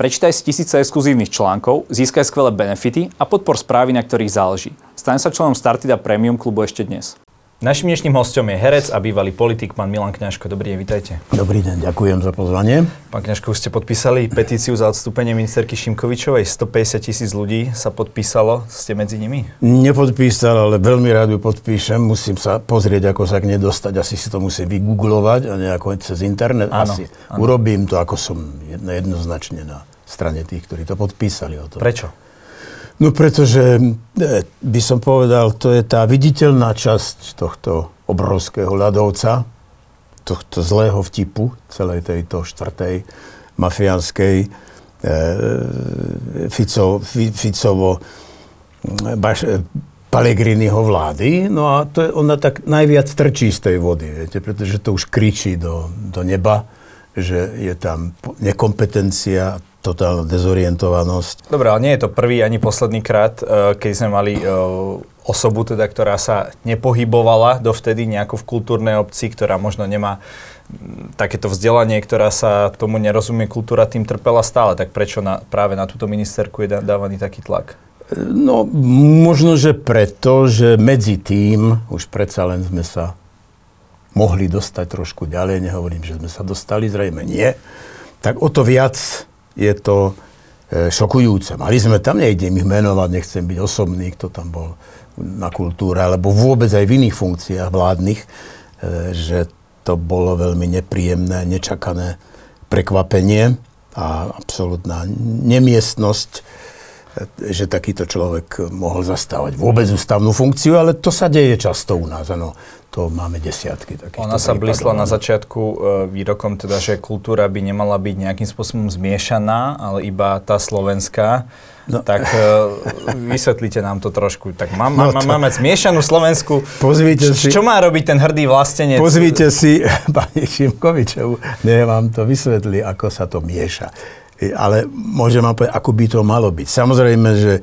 Prečítaj si tisíce exkluzívnych článkov, získaj skvelé benefity a podpor správy, na ktorých záleží. Staň sa členom Startida Premium klubu ešte dnes. Našim dnešným hostom je herec a bývalý politik, pán Milan Kňažko. Dobrý deň, vitajte. Dobrý deň, ďakujem za pozvanie. Pán Kňažko, už ste podpísali petíciu za odstúpenie ministerky Šimkovičovej. 150 tisíc ľudí sa podpísalo. Ste medzi nimi? Nepodpísal, ale veľmi rád ju podpíšem. Musím sa pozrieť, ako sa k nej dostať. Asi si to musím vygooglovať a nejako cez internet. Áno, Asi áno. urobím to, ako som jedno, jednoznačne na strane tých, ktorí to podpísali. O to. Prečo? No pretože, e, by som povedal, to je tá viditeľná časť tohto obrovského ľadovca, tohto zlého vtipu celej tejto štvrtej mafiánskej e, Fico, Fi, Ficovo baš, e, Palegriniho vlády. No a to je, ona tak najviac trčí z tej vody, viete, pretože to už kričí do, do neba, že je tam nekompetencia, totálna dezorientovanosť. Dobre, ale nie je to prvý ani posledný krát, eh, keď sme mali eh, osobu, teda, ktorá sa nepohybovala dovtedy nejako v kultúrnej obci, ktorá možno nemá mm, takéto vzdelanie, ktorá sa tomu nerozumie, kultúra tým trpela stále. Tak prečo na, práve na túto ministerku je dá- dávaný taký tlak? No, možno, že preto, že medzi tým už predsa len sme sa mohli dostať trošku ďalej, nehovorím, že sme sa dostali, zrejme nie, tak o to viac je to e, šokujúce. Mali sme tam, nejdem ich menovať, nechcem byť osobný, kto tam bol na kultúre, alebo vôbec aj v iných funkciách vládnych, e, že to bolo veľmi nepríjemné, nečakané prekvapenie a absolútna nemiestnosť že takýto človek mohol zastávať vôbec ústavnú funkciu, ale to sa deje často u nás, ano. To máme desiatky takýchto Ona sa blísla na začiatku e, výrokom, teda, že kultúra by nemala byť nejakým spôsobom zmiešaná, ale iba tá slovenská. No. Tak e, vysvetlite nám to trošku. Tak má, má, No to- máme zmiešanú Slovensku. Pozrite Č- si- Čo má robiť ten hrdý vlastenec? Pozrite si pani Šimkovičovu, ne vám to vysvetli, ako sa to mieša. E, Ale môžem vám povedať, ako by to malo byť. Samozrejme, že e,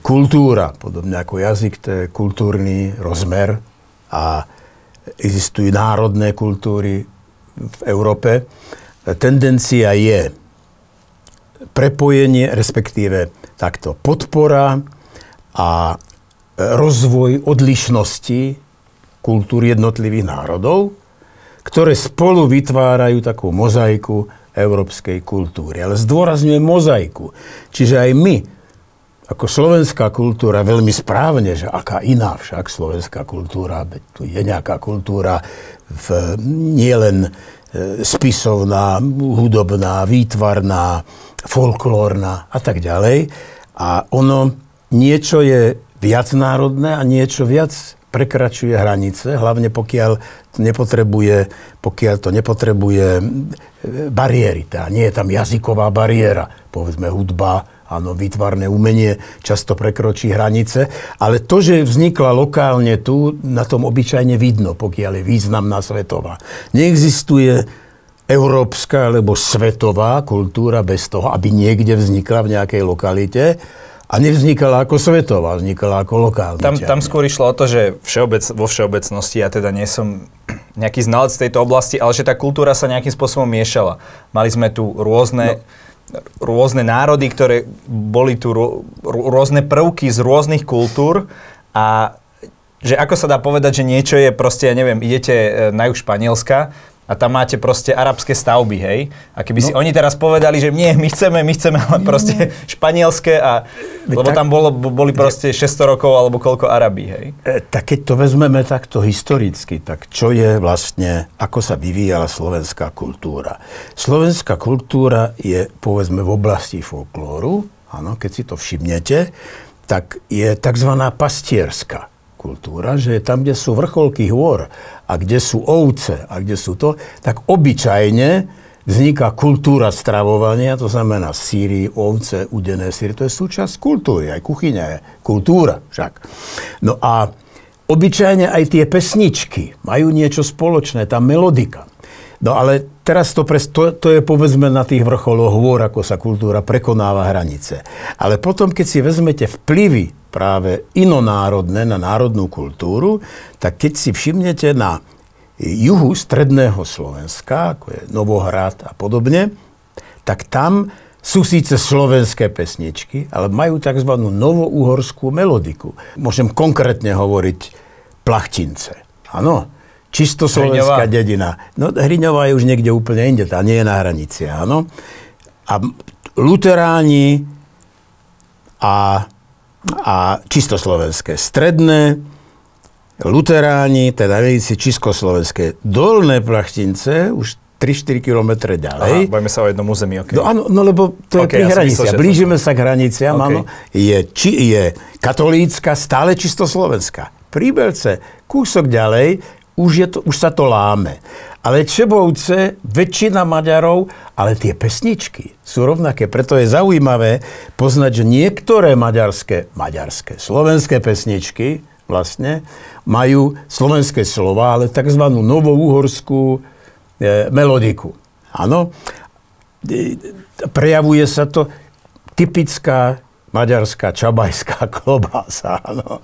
kultúra, podobne ako jazyk, to je kultúrny rozmer a existujú národné kultúry v Európe. Tendencia je prepojenie, respektíve takto podpora a e, rozvoj odlišnosti kultúr jednotlivých národov, ktoré spolu vytvárajú takú mozaiku európskej kultúry. Ale zdôrazňujem mozaiku. Čiže aj my, ako slovenská kultúra, veľmi správne, že aká iná však slovenská kultúra, tu je nejaká kultúra v, nielen e, spisovná, hudobná, výtvarná, folklórna a tak ďalej. A ono niečo je viacnárodné a niečo viac prekračuje hranice, hlavne pokiaľ nepotrebuje, pokiaľ to nepotrebuje bariéry. Tá, nie je tam jazyková bariéra, povedzme hudba, áno, výtvarné umenie často prekročí hranice, ale to, že vznikla lokálne tu, na tom obyčajne vidno, pokiaľ je významná svetová. Neexistuje európska alebo svetová kultúra bez toho, aby niekde vznikla v nejakej lokalite a nevznikala ako svetová, vznikala ako lokálna. Tam, tam skôr išlo o to, že všeobec, vo všeobecnosti, ja teda nie som nejaký znalec tejto oblasti, ale že tá kultúra sa nejakým spôsobom miešala. Mali sme tu rôzne, no. rôzne národy, ktoré boli tu rô, rô- rôzne prvky z rôznych kultúr a že ako sa dá povedať, že niečo je proste, ja neviem, idete e, na juh Španielska a tam máte proste arabské stavby, hej? A keby si No. oni teraz povedali, že nie, my chceme, my chceme ale proste španielské a... Lebo tak- tam bolo, boli proste 600 rokov alebo koľko Arabí, hej? E, tak keď to vezmeme takto historicky, tak čo je vlastne, ako sa vyvíjala slovenská kultúra? Slovenská kultúra je, povedzme, v oblasti folklóru, áno, keď si to všimnete, tak je tzv. pastierská kultúra, že tam, kde sú vrcholky hôr a kde sú ovce a kde sú to, tak obyčajne vzniká kultúra stravovania, to znamená síry, ovce, udené síry, to je súčasť kultúry, aj kuchyňa je kultúra však. No a obyčajne aj tie pesničky majú niečo spoločné, tá melodika. No ale teraz to, pres, to, to je povedzme na tých vrcholoch hôr, ako sa kultúra prekonáva hranice. Ale potom, keď si vezmete vplyvy práve inonárodné na národnú kultúru, tak keď si všimnete na juhu stredného Slovenska, ako je Novohrad a podobne, tak tam sú síce slovenské pesničky, ale majú tzv. novouhorskú melodiku. Môžem konkrétne hovoriť Plachtince. Áno, čisto slovenská Hriňová. dedina. No Hriňová je už niekde úplne inde, tá nie je na hranici, áno. A luteráni a, a čistoslovenské. Stredné, luteráni, teda si československé. Dolné Plachtince, už 3-4 km ďalej. Aha, bojme sa o jednom území, okay. No áno, no lebo to je okay, pri ja hranici. Blížime sa k hraniciam, okay. áno. Je, či, je katolícka, stále čisto slovenská. Príbelce, kúsok ďalej, už, je to, už sa to láme. Ale Čebovce, väčšina Maďarov, ale tie pesničky sú rovnaké. Preto je zaujímavé poznať, že niektoré maďarské, maďarské, slovenské pesničky vlastne majú slovenské slova, ale tzv. novouhorskú E, melodiku. Áno. E, prejavuje sa to typická maďarská čabajská klobása, áno,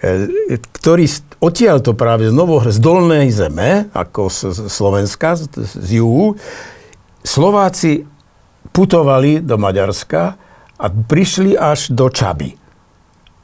e, ktorý odtiaľ to práve z, Novo, z dolnej zeme, ako z Slovenska, z, z juhu, Slováci putovali do Maďarska a prišli až do Čaby.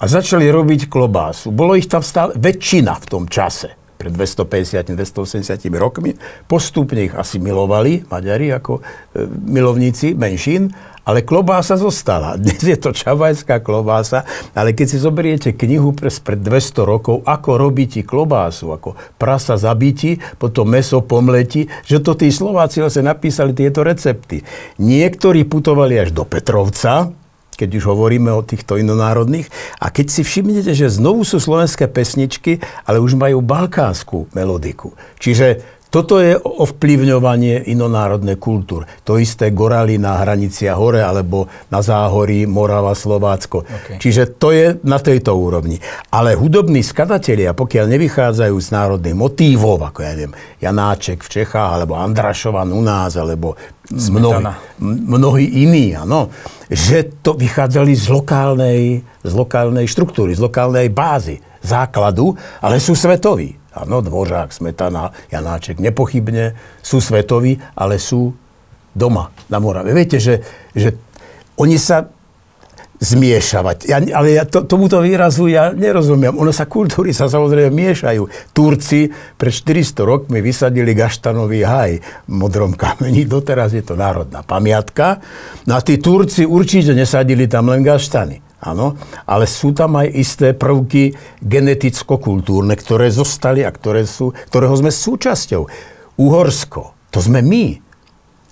A začali robiť klobásu. Bolo ich tam stále väčšina v tom čase pred 250-280 rokmi. Postupne ich asi milovali Maďari ako e, milovníci menšín, ale klobása zostala. Dnes je to čavajská klobása, ale keď si zoberiete knihu pred 200 rokov, ako robíti klobásu, ako prasa zabíti, potom meso pomleti, že to tí Slováci vlastne napísali tieto recepty. Niektorí putovali až do Petrovca, keď už hovoríme o týchto inonárodných. A keď si všimnete, že znovu sú slovenské pesničky, ale už majú balkánsku melodiku. Čiže toto je ovplyvňovanie inonárodnej kultúr. To isté Gorali na hraniciach hore alebo na záhorí Morava, Slovácko. Okay. Čiže to je na tejto úrovni. Ale hudobní skladatelia, pokiaľ nevychádzajú z národných motívov, ako ja neviem, Janáček v Čechách, alebo Andrašovan u nás, alebo mnohí, mnohí iní, ano, že to vychádzali z lokálnej, z lokálnej štruktúry, z lokálnej bázy, základu, ale sú svetoví. Áno, Dvořák, Smetana, Janáček, nepochybne sú svetoví, ale sú doma na Morave. Viete, že, že oni sa zmiešavať. Ja, ale ja to, tomuto výrazu ja nerozumiem. Ono sa, kultúry sa samozrejme miešajú. Turci pred 400 rokmi vysadili gaštanový haj v modrom kameni. Doteraz je to národná pamiatka. No a tí Turci určite nesadili tam len gaštany. Áno, ale sú tam aj isté prvky geneticko-kultúrne, ktoré zostali a ktoré sú, ktorého sme súčasťou. Uhorsko, to sme my.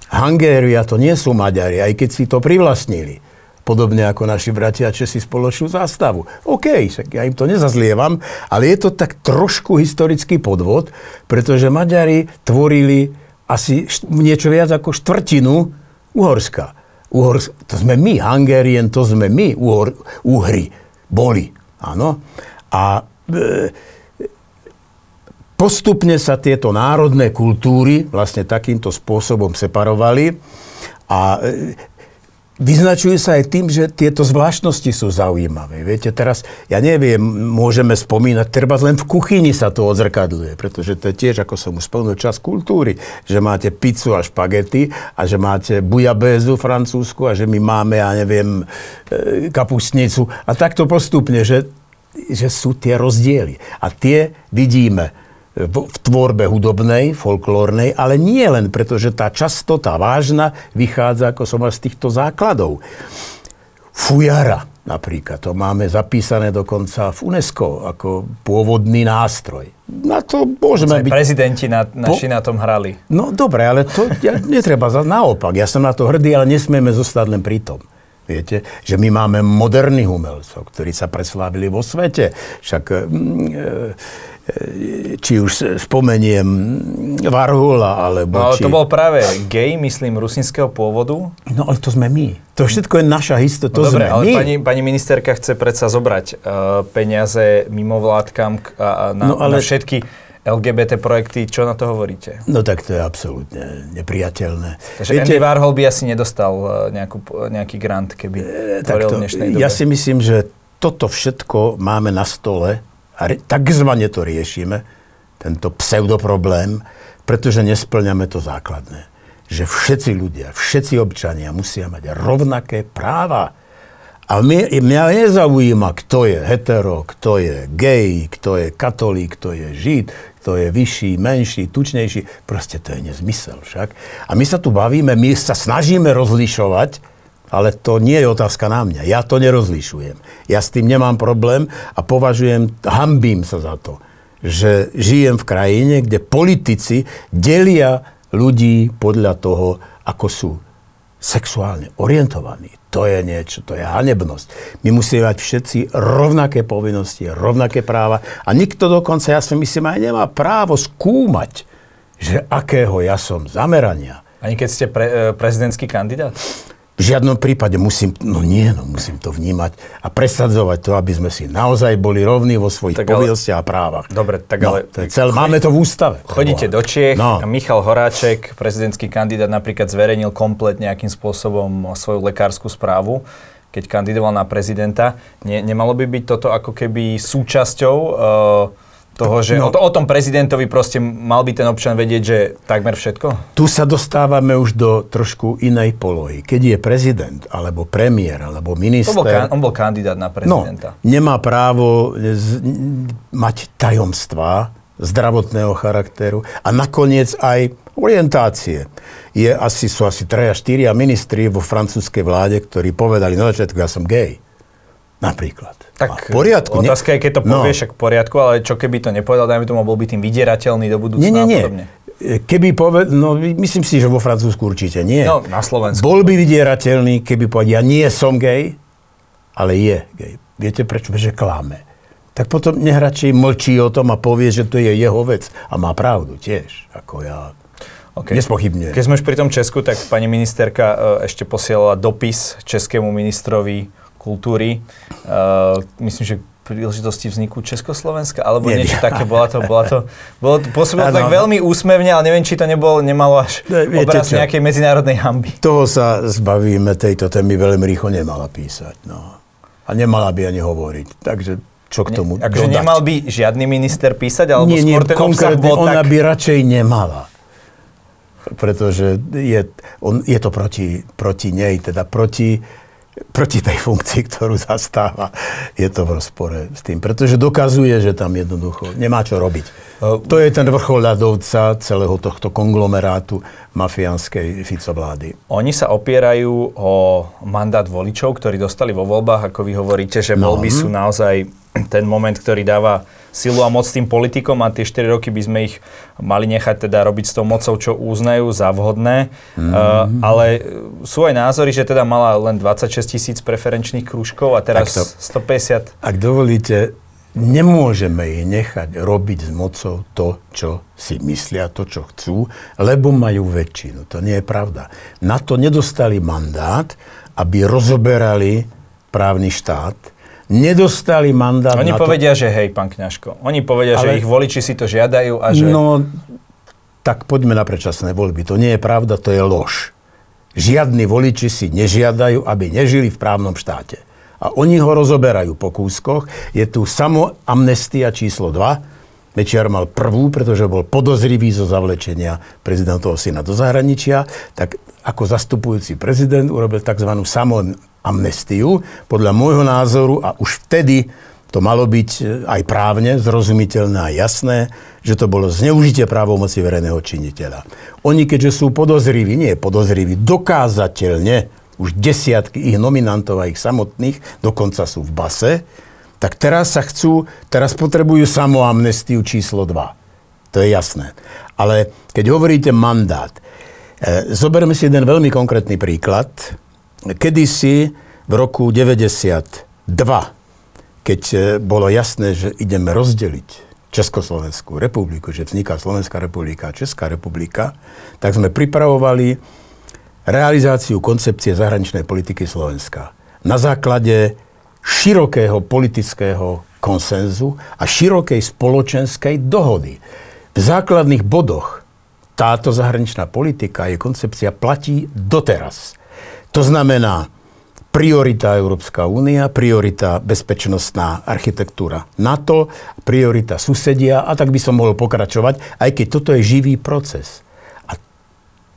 Hungéria, to nie sú Maďari, aj keď si to privlastnili. Podobne ako naši bratia Česi spoločnú zástavu. OK, však ja im to nezazlievam, ale je to tak trošku historický podvod, pretože Maďari tvorili asi niečo viac ako štvrtinu Uhorska. Uhor, to sme my, Hungarian, to sme my, Uhor, Uhry, boli. Áno. A e, postupne sa tieto národné kultúry vlastne takýmto spôsobom separovali a e, Vyznačujú sa aj tým, že tieto zvláštnosti sú zaujímavé. Viete, teraz, ja neviem, môžeme spomínať, treba len v kuchyni sa to odzrkadluje, pretože to je tiež, ako som už spomenul, čas kultúry, že máte pizzu a špagety a že máte bujabézu francúzsku a že my máme, ja neviem, e, kapustnicu a takto postupne, že, že sú tie rozdiely. A tie vidíme v, tvorbe hudobnej, folklórnej, ale nie len, pretože tá častota vážna vychádza, ako som z týchto základov. Fujara napríklad, to máme zapísané dokonca v UNESCO ako pôvodný nástroj. Na to môžeme byť... Prezidenti na, naši po... na tom hrali. No dobre, ale to ja, netreba. Naopak, ja som na to hrdý, ale nesmieme zostať len pri tom. Viete, že my máme moderných umelcov, ktorí sa preslávili vo svete. Však mm, e, či už spomeniem Varhola, alebo... No ale či... to bol práve gay, myslím, rusinského pôvodu. No ale to sme my. To všetko je naša história, to no, dobre, sme ale my. Pani, pani ministerka chce predsa zobrať uh, peniaze mimovládkam uh, na, no, ale... na všetky LGBT projekty, čo na to hovoríte? No tak to je absolútne nepriateľné. Takže Viete, Andy Warhol by asi nedostal e, nejakú, nejaký grant, keby e, tvoril v dnešnej dobe. Ja si myslím, že toto všetko máme na stole a re, takzvané to riešime, tento pseudoproblém, pretože nesplňame to základné. že všetci ľudia, všetci občania musia mať rovnaké práva. A mňa, mňa nezaujíma, kto je hetero, kto je gay, kto je katolík, kto je žid, kto je vyšší, menší, tučnejší. Proste to je nezmysel však. A my sa tu bavíme, my sa snažíme rozlišovať, ale to nie je otázka na mňa. Ja to nerozlišujem. Ja s tým nemám problém a považujem, hambím sa za to, že žijem v krajine, kde politici delia ľudí podľa toho, ako sú sexuálne orientovaní. To je niečo, to je hanebnosť. My musíme mať všetci rovnaké povinnosti, rovnaké práva a nikto dokonca, ja si myslím, aj nemá právo skúmať, že akého ja som zamerania. Ani keď ste pre, e, prezidentský kandidát? V žiadnom prípade musím, no nie, no musím to vnímať a presadzovať to, aby sme si naozaj boli rovní vo svojich povinnostiach a právach. Dobre, tak no, ale... To cel, máme to v ústave. Chodíte do Čiech no. a Michal Horáček, prezidentský kandidát, napríklad zverejnil komplet nejakým spôsobom svoju lekárskú správu keď kandidoval na prezidenta. Nie, nemalo by byť toto ako keby súčasťou uh, toho, že no, o, o tom prezidentovi proste mal by ten občan vedieť, že takmer všetko? Tu sa dostávame už do trošku inej polohy. Keď je prezident, alebo premiér, alebo minister... bol, on bol kandidát na prezidenta. No, nemá právo z, mať tajomstvá zdravotného charakteru a nakoniec aj orientácie. Je asi, sú asi 3 a 4 ministri vo francúzskej vláde, ktorí povedali na začiatku, ja som gay. Napríklad. Tak v poriadku. Otázka je, keď to no. povieš, však v poriadku, ale čo keby to nepovedal, dajme tomu, bol by tým vydierateľný do budúcna nie, nie, nie. a podobne. Keby povedal, no myslím si, že vo Francúzsku určite nie. No, na Slovensku. Bol by vydierateľný, keby povedal, ja nie som gay, ale je gay. Viete prečo? Že klame. Tak potom nech radšej mlčí o tom a povie, že to je jeho vec. A má pravdu tiež, ako ja okay. nespochybňujem. Keď sme už pri tom Česku, tak pani ministerka e, ešte posielala dopis českému ministrovi kultúry. Uh, myslím, že príležitosti vzniku Československa, alebo nie, niečo také, bola to, bola to, bolo to pôsobilo tak veľmi úsmevne, ale neviem, či to nebolo, nemalo až Viete obraz čo? nejakej medzinárodnej hamby. Toho sa zbavíme, tejto témy veľmi rýchlo nemala písať, no. A nemala by ani hovoriť, takže čo k tomu ne, akože nemal by žiadny minister písať, alebo nie, skôr nie, ten obsah bol ona tak... by radšej nemala pretože je, on, je to proti, proti nej, teda proti proti tej funkcii, ktorú zastáva, je to v rozpore s tým. Pretože dokazuje, že tam jednoducho nemá čo robiť. To je ten vrchol ľadovca celého tohto konglomerátu mafiánskej Fico vlády. Oni sa opierajú o mandát voličov, ktorí dostali vo voľbách, ako vy hovoríte, že no. voľby sú naozaj ten moment, ktorý dáva silu a moc tým politikom a tie 4 roky by sme ich mali nechať teda robiť s tou mocou, čo uznajú za vhodné. Mm-hmm. Uh, ale sú aj názory, že teda mala len 26 tisíc preferenčných krúžkov a teraz to, 150. Ak dovolíte, nemôžeme ich nechať robiť s mocou to, čo si myslia, to, čo chcú, lebo majú väčšinu. To nie je pravda. Na to nedostali mandát, aby rozoberali právny štát, nedostali mandát Oni na povedia, to... že hej, pán Kňažko. Oni povedia, Ale... že ich voliči si to žiadajú a že... No, tak poďme na predčasné voľby. To nie je pravda, to je lož. Žiadni voliči si nežiadajú, aby nežili v právnom štáte. A oni ho rozoberajú po kúskoch. Je tu samo amnestia číslo 2. Mečiar mal prvú, pretože bol podozrivý zo zavlečenia prezidentovho syna do zahraničia. Tak ako zastupujúci prezident urobil tzv. samo amnestiu. Podľa môjho názoru, a už vtedy to malo byť e, aj právne zrozumiteľné a jasné, že to bolo zneužitie právomoci verejného činiteľa. Oni, keďže sú podozriví, nie podozriví, dokázateľne, už desiatky ich nominantov a ich samotných, dokonca sú v base, tak teraz sa chcú, teraz potrebujú samoamnestiu číslo 2. To je jasné. Ale keď hovoríte mandát, e, zoberme si jeden veľmi konkrétny príklad, kedysi v roku 92, keď e, bolo jasné, že ideme rozdeliť Československú republiku, že vzniká Slovenská republika a Česká republika, tak sme pripravovali realizáciu koncepcie zahraničnej politiky Slovenska. Na základe širokého politického konsenzu a širokej spoločenskej dohody. V základných bodoch táto zahraničná politika, jej koncepcia platí doteraz. To znamená priorita Európska únia, priorita bezpečnostná architektúra NATO, priorita susedia a tak by som mohol pokračovať, aj keď toto je živý proces. A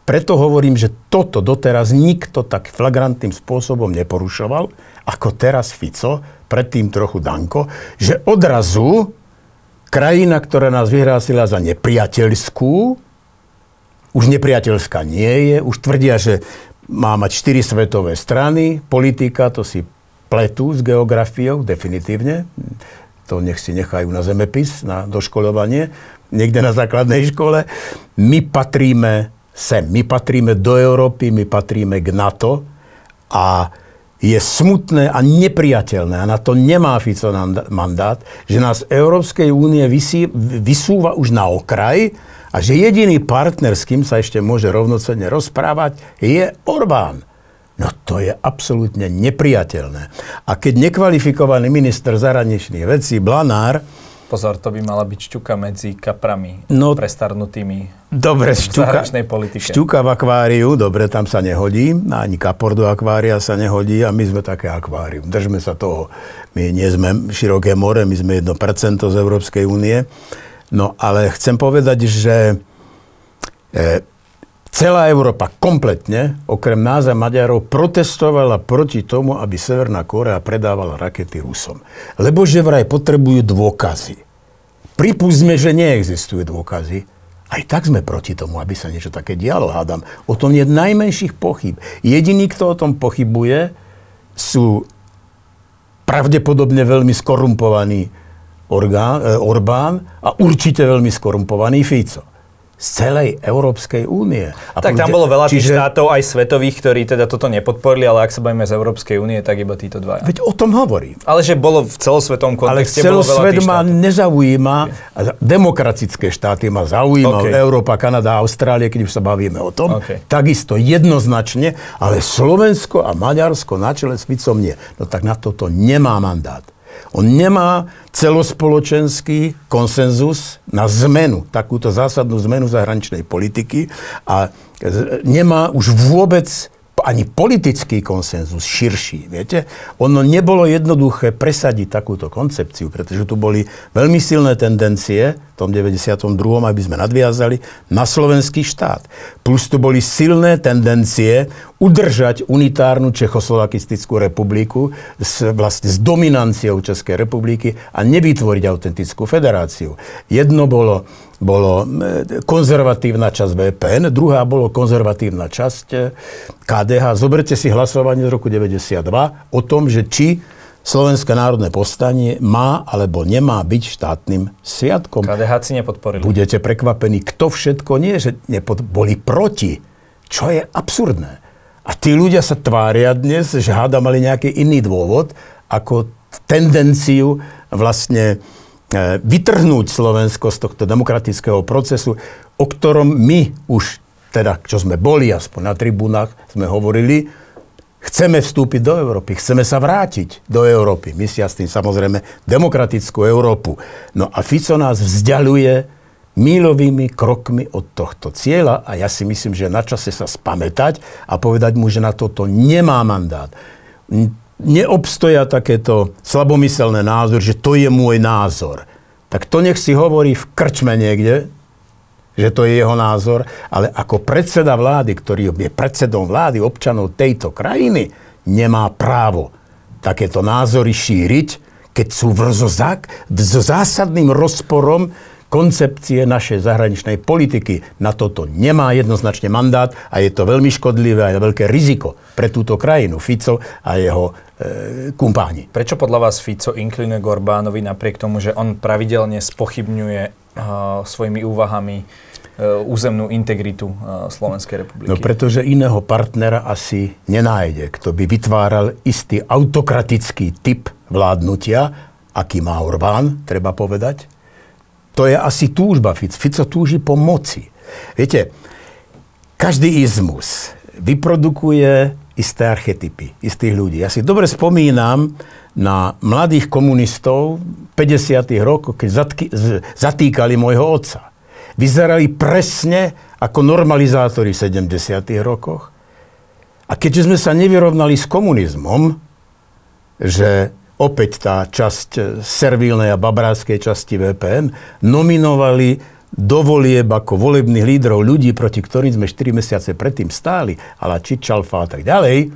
preto hovorím, že toto doteraz nikto tak flagrantným spôsobom neporušoval, ako teraz Fico, predtým trochu Danko, že odrazu krajina, ktorá nás vyhrásila za nepriateľskú, už nepriateľská nie je, už tvrdia, že má mať štyri svetové strany, politika, to si pletú s geografiou, definitívne. To nech si nechajú na zemepis, na doškolovanie, niekde na základnej škole. My patríme sem. My patríme do Európy, my patríme k NATO a je smutné a nepriateľné, a na to nemá Fico mandát, že nás Európskej únie vysí, vysúva už na okraj a že jediný partner, s kým sa ešte môže rovnocenne rozprávať, je Orbán. No to je absolútne nepriateľné. A keď nekvalifikovaný minister zahraničných vecí Blanár Pozor, to by mala byť šťuka medzi kaprami no, prestarnutými dobre, v šťuka, politike. Šťuka v akváriu, dobre, tam sa nehodí. Ani kapor do akvária sa nehodí a my sme také akvárium. Držme sa toho. My nie sme široké more, my sme 1% z Európskej únie. No ale chcem povedať, že e, celá Európa kompletne, okrem nás a Maďarov, protestovala proti tomu, aby Severná Korea predávala rakety Rusom. Lebo že vraj potrebujú dôkazy. Pripúsme, že neexistujú dôkazy. Aj tak sme proti tomu, aby sa niečo také dialo, hádam. O tom je najmenších pochyb. Jediný, kto o tom pochybuje, sú pravdepodobne veľmi skorumpovaný Orgán, e, Orbán a určite veľmi skorumpovaný Fico z celej Európskej únie. A tak tam bolo veľa čiže... štátov, aj svetových, ktorí teda toto nepodporili, ale ak sa bavíme z Európskej únie, tak iba títo dva. Veď o tom hovorím. Ale že bolo v celosvetovom kontexte, Ale celosvet ma nezaujíma, demokratické štáty ma zaujíma, okay. Európa, Kanada, Austrálie, keď už sa bavíme o tom, okay. takisto jednoznačne, ale Slovensko a Maďarsko na čele s Ficom nie. No tak na toto nemá mandát. On nemá celospoločenský konsenzus na zmenu, takúto zásadnú zmenu zahraničnej politiky a nemá už vôbec ani politický konsenzus širší. Viete? Ono nebolo jednoduché presadiť takúto koncepciu, pretože tu boli veľmi silné tendencie v tom 92., aby sme nadviazali, na slovenský štát. Plus tu boli silné tendencie udržať unitárnu Čechoslovakistickú republiku s, vlastne s dominanciou Českej republiky a nevytvoriť autentickú federáciu. Jedno bolo bolo e, konzervatívna časť VPN, druhá bolo konzervatívna časť e, KDH. Zoberte si hlasovanie z roku 92 o tom, že či Slovenské národné povstanie má alebo nemá byť štátnym sviatkom. KDH si nepodporili. Budete prekvapení, kto všetko nie, že nepod... boli proti. Čo je absurdné. A tí ľudia sa tvária dnes, že háda mali nejaký iný dôvod, ako tendenciu vlastne vytrhnúť Slovensko z tohto demokratického procesu, o ktorom my už, teda čo sme boli aspoň na tribúnach, sme hovorili, chceme vstúpiť do Európy, chceme sa vrátiť do Európy. Myslia s tým samozrejme demokratickú Európu. No a Fico nás vzdialuje mílovými krokmi od tohto cieľa a ja si myslím, že na čase sa spamätať a povedať mu, že na toto nemá mandát neobstoja takéto slabomyselné názor, že to je môj názor. Tak to nech si hovorí v krčme niekde, že to je jeho názor, ale ako predseda vlády, ktorý je predsedom vlády občanov tejto krajiny, nemá právo takéto názory šíriť, keď sú v so zásadným rozporom koncepcie našej zahraničnej politiky. Na toto nemá jednoznačne mandát a je to veľmi škodlivé a je veľké riziko pre túto krajinu, Fico a jeho kumpáni. Prečo podľa vás Fico inklinuje k Orbánovi napriek tomu, že on pravidelne spochybňuje e, svojimi úvahami e, územnú integritu e, Slovenskej republiky? No pretože iného partnera asi nenájde, kto by vytváral istý autokratický typ vládnutia, aký má Orbán, treba povedať to je asi túžba Fico. Fico túži po moci. Viete, každý izmus vyprodukuje isté archetypy, istých ľudí. Ja si dobre spomínam na mladých komunistov 50. rokov, keď zatky, z, zatýkali môjho otca. Vyzerali presne ako normalizátori v 70. rokoch. A keďže sme sa nevyrovnali s komunizmom, že opäť tá časť servilnej a babráskej časti VPN, nominovali do volieb ako volebných lídrov ľudí, proti ktorým sme 4 mesiace predtým stáli, ale Čičalfa a tak ďalej,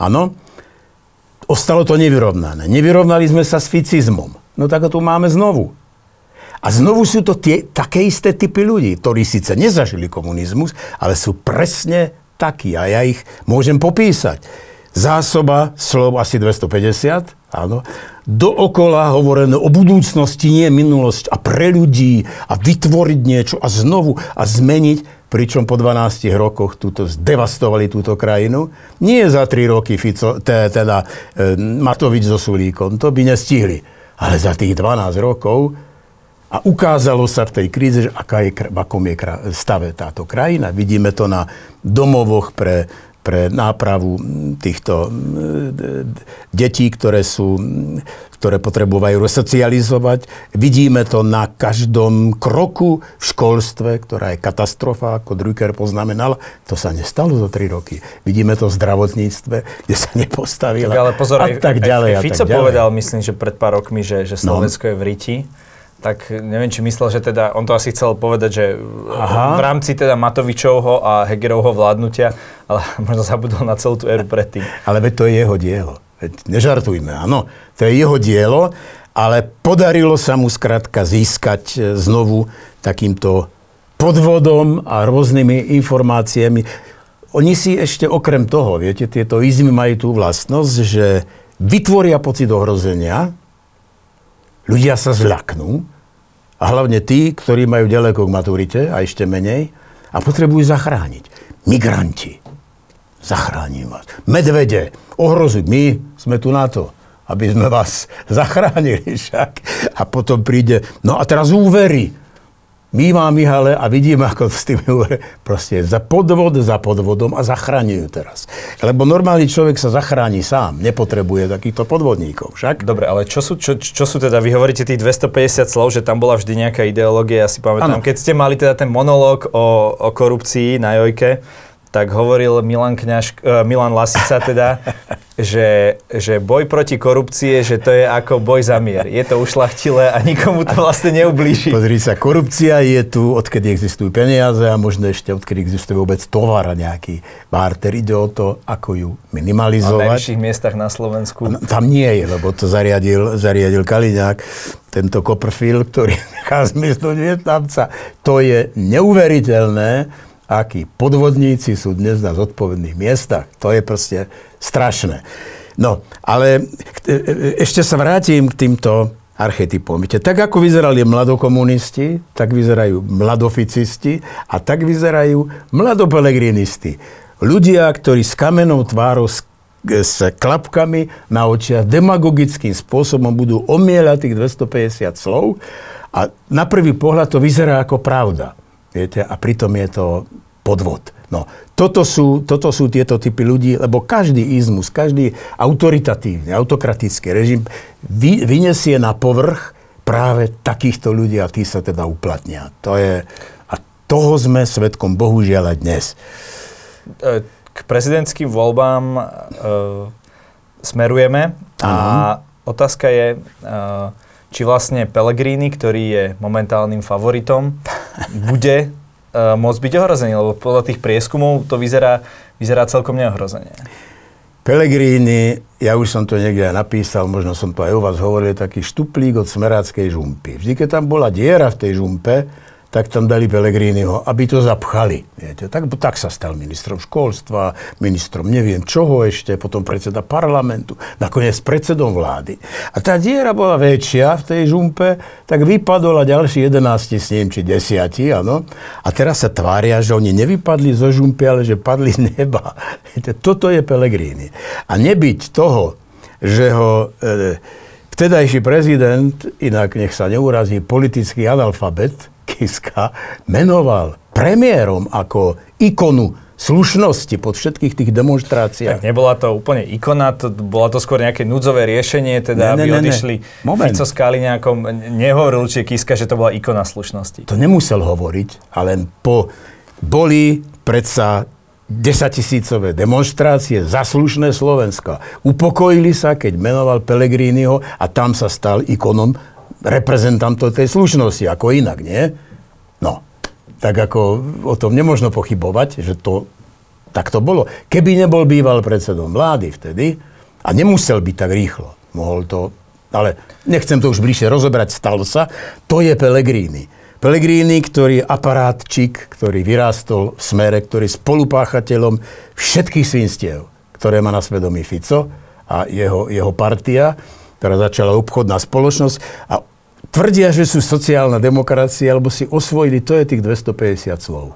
áno, ostalo to nevyrovnané. Nevyrovnali sme sa s ficizmom. No tak to máme znovu. A znovu sú to tie, také isté typy ľudí, ktorí síce nezažili komunizmus, ale sú presne takí. A ja ich môžem popísať. Zásoba slov asi 250, áno dookola hovorené o budúcnosti, nie minulosť a pre ľudí a vytvoriť niečo a znovu a zmeniť, pričom po 12 rokoch túto zdevastovali túto krajinu. Nie za 3 roky Fico, teda e, Matovič so Sulíkom, to by nestihli. Ale za tých 12 rokov a ukázalo sa v tej kríze, že aká je, v akom je stave táto krajina. Vidíme to na domovoch pre pre nápravu týchto detí, ktoré, sú, ktoré potrebujú resocializovať. Vidíme to na každom kroku v školstve, ktorá je katastrofa, ako Drucker poznamenal. To sa nestalo za tri roky. Vidíme to v zdravotníctve, kde sa nepostavila. Tak ale pozor, a tak ďalej. Aj, Fico povedal, myslím, že pred pár rokmi, že, že no. Slovensko no. je v riti tak neviem, či myslel, že teda, on to asi chcel povedať, že Aha. v rámci teda Matovičovho a Hegerovho vládnutia, ale možno zabudol na celú tú éru predtým. Ale veď to je jeho dielo. Veď nežartujme, áno. To je jeho dielo, ale podarilo sa mu skrátka získať e, znovu takýmto podvodom a rôznymi informáciami. Oni si ešte okrem toho, viete, tieto izmy majú tú vlastnosť, že vytvoria pocit ohrozenia, ľudia sa zľaknú, a hlavne tí, ktorí majú ďaleko k maturite, a ešte menej, a potrebujú zachrániť. Migranti. Zachránim vás. Medvede. Ohrozuj. My sme tu na to, aby sme vás zachránili však. A potom príde, no a teraz úvery Mývam ich ale a vidím, ako s tým proste za podvod za podvodom a zachraňujú teraz. Lebo normálny človek sa zachráni sám, nepotrebuje takýchto podvodníkov však. Dobre, ale čo sú, čo, čo sú teda, vy hovoríte tých 250 slov, že tam bola vždy nejaká ideológia, ja si pamätám, ano. keď ste mali teda ten monológ o, o korupcii na Jojke, tak hovoril Milan, Kňaž, uh, Milan Lasica teda, že, že boj proti korupcie, že to je ako boj za mier. Je to ušlachtilé a nikomu to vlastne neublíži. Pozri sa, korupcia je tu, odkedy existujú peniaze a možno ešte odkedy existuje vôbec tovar a nejaký barter. Ide o to, ako ju minimalizovať. Na najvyšších miestach na Slovensku. Tam nie je, lebo to zariadil, zariadil Kaliňák. Tento Copperfield, ktorý nechá zmiznúť Vietnamca. To je neuveriteľné akí podvodníci sú dnes na zodpovedných miestach. To je proste strašné. No, ale e, e, ešte sa vrátim k týmto archetypom. Viete, tak ako vyzerali mladokomunisti, tak vyzerajú mladoficisti a tak vyzerajú mladopelegrinisti. Ľudia, ktorí s kamenou tvárou, s klapkami na očiach demagogickým spôsobom budú omielať tých 250 slov a na prvý pohľad to vyzerá ako pravda. Viete, a pritom je to podvod. No, toto sú, toto sú tieto typy ľudí, lebo každý izmus, každý autoritatívny, autokratický režim vy, vyniesie na povrch práve takýchto ľudí a tí sa teda uplatnia. To je, a toho sme svetkom bohužiaľ aj dnes. E, k prezidentským voľbám e, smerujeme a otázka je, e, či vlastne Pellegrini, ktorý je momentálnym favoritom, bude uh, môcť byť ohrozený, lebo podľa tých prieskumov to vyzerá, vyzerá celkom neohrozenie. Pelegrini, ja už som to niekde napísal, možno som to aj u vás hovoril, taký štuplík od smeráckej žumpy. Vždy, keď tam bola diera v tej žumpe, tak tam dali Pellegriniho, aby to zapchali. Viete. Tak, tak sa stal ministrom školstva, ministrom neviem čoho ešte, potom predseda parlamentu, nakoniec predsedom vlády. A tá diera bola väčšia v tej žumpe, tak vypadol a ďalší 11 s ním, či 10, áno. A teraz sa tvária, že oni nevypadli zo žumpy, ale že padli z neba. Viete, toto je Pellegrini. A nebyť toho, že ho... E, vtedajší prezident, inak nech sa neurazí, politický analfabet, Kiska menoval premiérom ako ikonu slušnosti pod všetkých tých demonstráciách. Tak nebola to úplne ikona, to, bola to skôr nejaké núdzové riešenie, teda ne, ne, aby ne, odišli Moment. Fico s Kaliňákom. Nehovoril určite Kiska, že to bola ikona slušnosti. To nemusel hovoriť, ale po, boli predsa desatisícové demonstrácie za slušné Slovenska. Upokojili sa, keď menoval Pellegriniho a tam sa stal ikonom reprezentantov tej slušnosti, ako inak, nie? No. tak ako o tom nemôžno pochybovať, že to tak to bolo. Keby nebol býval predsedom vlády vtedy, a nemusel byť tak rýchlo, mohol to, ale nechcem to už bližšie rozobrať, stalo sa, to je Pellegrini. Pellegrini, ktorý je aparátčik, ktorý vyrástol v smere, ktorý je spolupáchateľom všetkých svinstiev, ktoré má na svedomí Fico a jeho, jeho partia, ktorá začala obchodná spoločnosť a tvrdia, že sú sociálna demokracia, alebo si osvojili, to je tých 250 slov.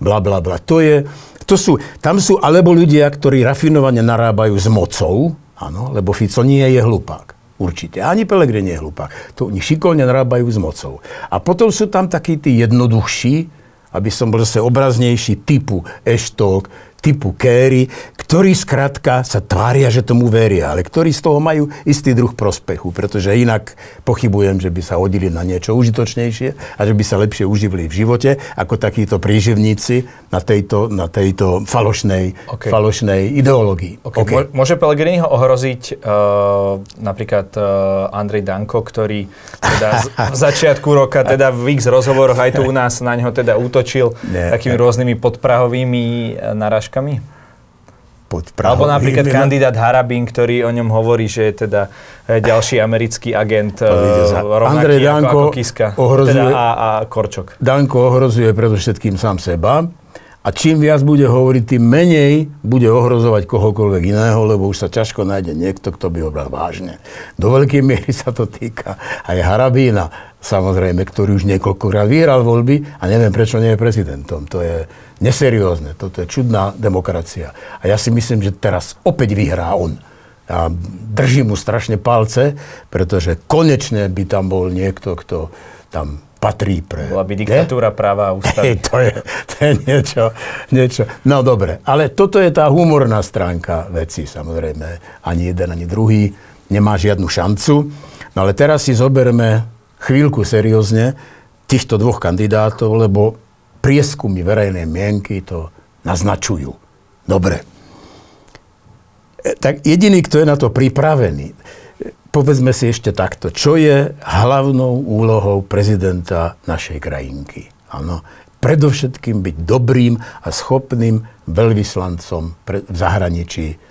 Bla, bla, bla. To je, to sú, tam sú alebo ľudia, ktorí rafinovane narábajú s mocou, áno, lebo Fico nie je hlupák. Určite. Ani Pelegrini je hlupák. To oni šikovne narábajú s mocou. A potom sú tam takí tí jednoduchší, aby som bol zase obraznejší, typu Eštok, typu Kerry, ktorí skrátka sa tvária, že tomu veria, ale ktorí z toho majú istý druh prospechu, pretože inak pochybujem, že by sa hodili na niečo užitočnejšie a že by sa lepšie uživili v živote, ako takíto príživníci na tejto, na tejto falošnej, okay. falošnej ideológii. Okay. Okay. Môže Pellegrini ho ohroziť uh, napríklad uh, Andrej Danko, ktorý teda z, v začiatku roka, teda v x rozhovoroch aj tu u nás na neho teda útočil Nie, takými rôznymi podprahovými uh, narážkami hračkami? Pod Prahou. Alebo napríklad Vymena... kandidát Harabin, ktorý o ňom hovorí, že je teda e, ďalší americký agent, e, rovnaký Danko ako, ako Kiska, ohrozuje, teda a, a Korčok. Danko ohrozuje predovšetkým sám seba a čím viac bude hovoriť, tým menej bude ohrozovať kohokoľvek iného, lebo už sa ťažko nájde niekto, kto by ho bral vážne. Do veľkej miery sa to týka aj Harabína, samozrejme, ktorý už niekoľkokrát vyhral voľby a neviem, prečo nie je prezidentom. To je, neseriózne. Toto je čudná demokracia. A ja si myslím, že teraz opäť vyhrá on. A držím mu strašne palce, pretože konečne by tam bol niekto, kto tam patrí pre... Bola by diktatúra ne? práva a ústavy. Hey, to, je, to je niečo, niečo. No dobre, ale toto je tá humorná stránka veci, samozrejme. Ani jeden, ani druhý nemá žiadnu šancu. No ale teraz si zoberme chvíľku seriózne týchto dvoch kandidátov, lebo prieskumy verejnej mienky to naznačujú. Dobre. E, tak jediný, kto je na to pripravený, povedzme si ešte takto, čo je hlavnou úlohou prezidenta našej krajinky. Áno, predovšetkým byť dobrým a schopným veľvyslancom v zahraničí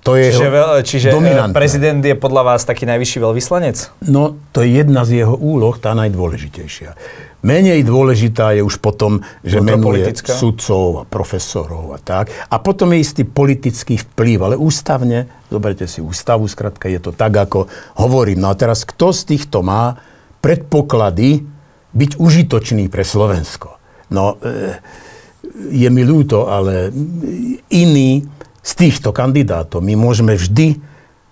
to je čiže, veľ, čiže e, dominantné. prezident je podľa vás taký najvyšší veľvyslanec? No, to je jedna z jeho úloh, tá najdôležitejšia. Menej dôležitá je už potom, že menuje sudcov a profesorov a tak. A potom je istý politický vplyv, ale ústavne, zoberte si ústavu, skratka je to tak, ako hovorím. No a teraz, kto z týchto má predpoklady byť užitočný pre Slovensko? No, e, je mi ľúto, ale iný z týchto kandidátov my môžeme vždy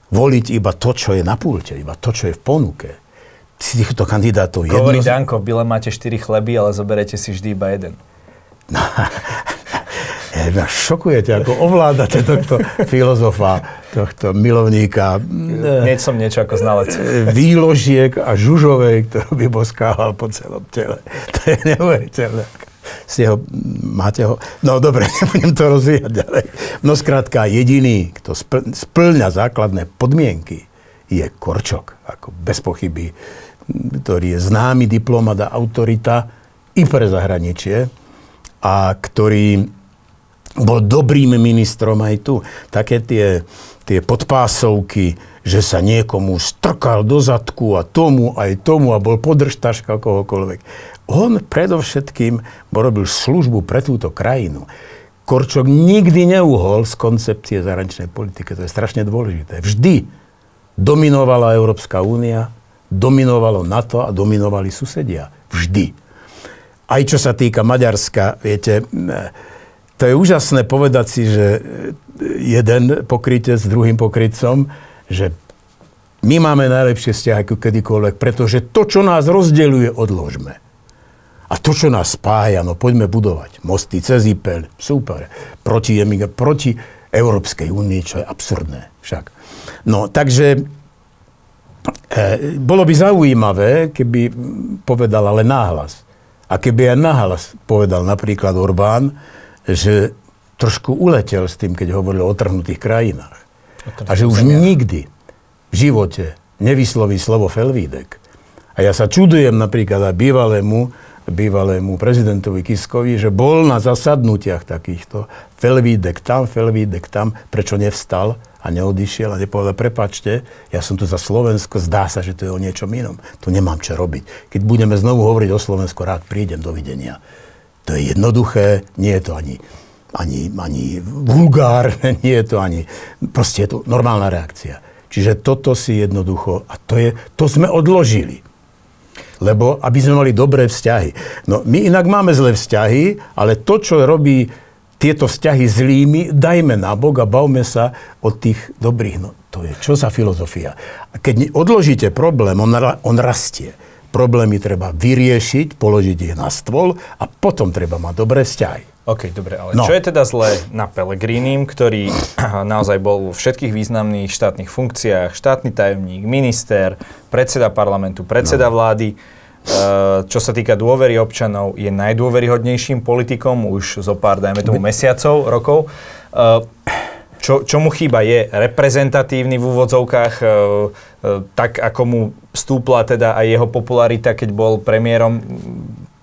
voliť iba to, čo je na pulte, iba to, čo je v ponuke. Z týchto kandidátov jedno... Hovorí Danko, v Bile máte 4 chleby, ale zoberete si vždy iba jeden. No, ma šokujete, ako ovládate tohto filozofa, tohto milovníka. Nie som niečo ako znalec. Výložiek a žužovej, ktorú by boskával po celom tele. To je neuveriteľné ste ho, máte ho, no dobre, nebudem to rozvíjať ďalej. No skrátka, jediný, kto spl- splňa základné podmienky, je Korčok, ako bez pochyby, ktorý je známy diplomat a autorita i pre zahraničie a ktorý bol dobrým ministrom aj tu. Také tie, tie podpásovky, že sa niekomu strkal do zadku a tomu aj tomu a bol podržtaška kohokoľvek. On predovšetkým robil službu pre túto krajinu. Korčok nikdy neuhol z koncepcie zahraničnej politiky. To je strašne dôležité. Vždy dominovala Európska únia, dominovalo NATO a dominovali susedia. Vždy. Aj čo sa týka Maďarska, viete, to je úžasné povedať si, že jeden pokrytec s druhým pokrytcom, že my máme najlepšie vzťahy ako kedykoľvek, pretože to, čo nás rozdeľuje, odložme. A to, čo nás spája, no poďme budovať. Mosty cez IPL, super. Proti, proti Európskej únii, čo je absurdné však. No, takže e, bolo by zaujímavé, keby povedal ale náhlas. A keby aj náhlas povedal napríklad Orbán, že trošku uletel s tým, keď hovoril o otrhnutých krajinách. A že už nikdy v živote nevysloví slovo Felvídek. A ja sa čudujem napríklad aj bývalému bývalému prezidentovi Kiskovi, že bol na zasadnutiach takýchto. Felvídek tam, Felvídek tam, prečo nevstal a neodišiel a nepovedal, prepačte, ja som tu za Slovensko, zdá sa, že to je o niečom inom. Tu nemám čo robiť. Keď budeme znovu hovoriť o Slovensku, rád prídem, dovidenia. To je jednoduché, nie je to ani, ani, ani vulgárne, nie je to ani, proste je to normálna reakcia. Čiže toto si jednoducho, a to, je, to sme odložili lebo aby sme mali dobré vzťahy. No my inak máme zlé vzťahy, ale to, čo robí tieto vzťahy zlými, dajme nabok a bavme sa o tých dobrých. No to je čo za filozofia. A keď odložíte problém, on, on rastie. Problémy treba vyriešiť, položiť ich na stôl a potom treba mať dobré vzťahy. OK, dobre, ale no. čo je teda zlé na Pelegrínim, ktorý naozaj bol vo všetkých významných štátnych funkciách, štátny tajomník, minister, predseda parlamentu, predseda no. vlády, eh, čo sa týka dôvery občanov, je najdôveryhodnejším politikom už zo pár, dajme tomu, mesiacov, rokov. Čo, čo mu chýba? Je reprezentatívny v úvodzovkách, eh, tak ako mu stúpla teda aj jeho popularita, keď bol premiérom.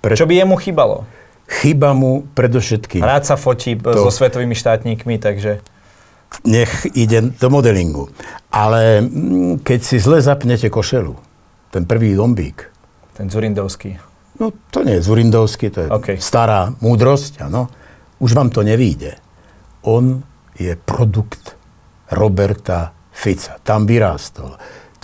Čo by jemu chýbalo? Chyba mu predovšetkým... Rád sa fotí to, so svetovými štátnikmi, takže... Nech ide do modelingu. Ale mm, keď si zle zapnete košelu, ten prvý dombík... Ten Zurindovský. No to nie je Zurindovský, to je okay. stará múdrosť, áno. Už vám to nevíde. On je produkt Roberta Fica. Tam vyrástol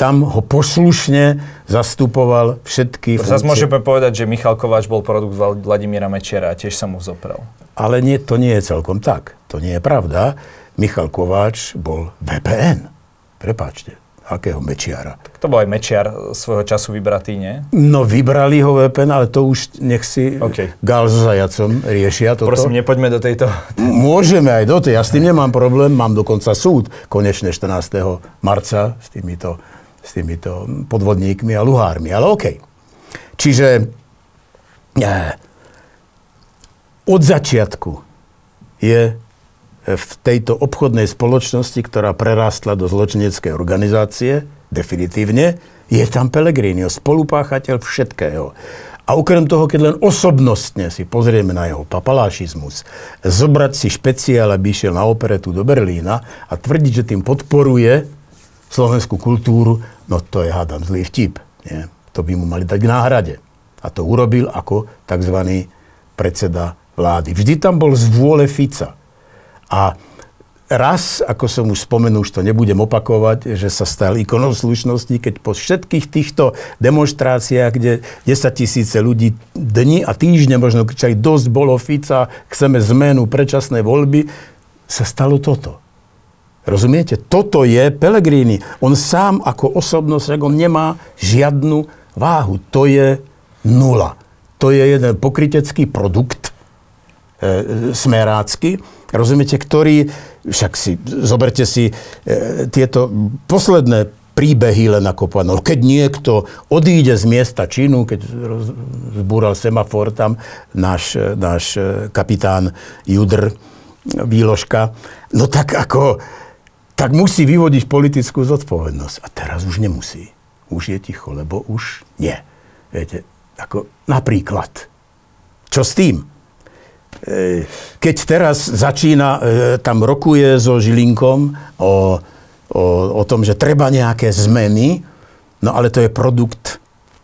tam ho poslušne zastupoval všetky funkcie. Zase môžeme povedať, že Michal Kováč bol produkt Vladimíra Mečiara a tiež sa mu zoprel. Ale nie, to nie je celkom tak. To nie je pravda. Michal Kováč bol VPN. Prepáčte. Akého Mečiara? Tak to bol aj Mečiar svojho času vybratý, nie? No, vybrali ho VPN, ale to už nech si okay. Gál so Zajacom riešia toto. Prosím, nepoďme do tejto... Môžeme aj do tej, ja s tým nemám problém, mám dokonca súd konečne 14. marca s týmito s týmito podvodníkmi a luhármi. Ale OK. Čiže eh, od začiatku je v tejto obchodnej spoločnosti, ktorá prerástla do zločineckej organizácie, definitívne, je tam Pellegrini, spolupáchateľ všetkého. A okrem toho, keď len osobnostne si pozrieme na jeho papalášizmus, zobrať si špeciál, aby išiel na operetu do Berlína a tvrdiť, že tým podporuje slovenskú kultúru, no to je, hádam, zlý vtip. Nie? To by mu mali dať k náhrade. A to urobil ako tzv. predseda vlády. Vždy tam bol z vôle Fica. A raz, ako som už spomenul, už to nebudem opakovať, že sa stal ikonou slušnosti, keď po všetkých týchto demonstráciách, kde 10 tisíce ľudí dni a týždne možno kričali, dosť bolo Fica, chceme zmenu, predčasné voľby, sa stalo toto. Rozumiete? Toto je Pellegrini. On sám ako osobnosť, on nemá žiadnu váhu. To je nula. To je jeden pokrytecký produkt, smerácky, rozumiete, ktorý, však si, zoberte si e, tieto posledné príbehy len ako. No, keď niekto odíde z miesta činu, keď zbúral semafor tam náš, náš kapitán Judr Výložka, no tak ako tak musí vyvodiť politickú zodpovednosť. A teraz už nemusí. Už je ticho, lebo už nie. Viete, ako napríklad. Čo s tým? E, keď teraz začína, e, tam rokuje so Žilinkom o, o, o tom, že treba nejaké zmeny, no ale to je produkt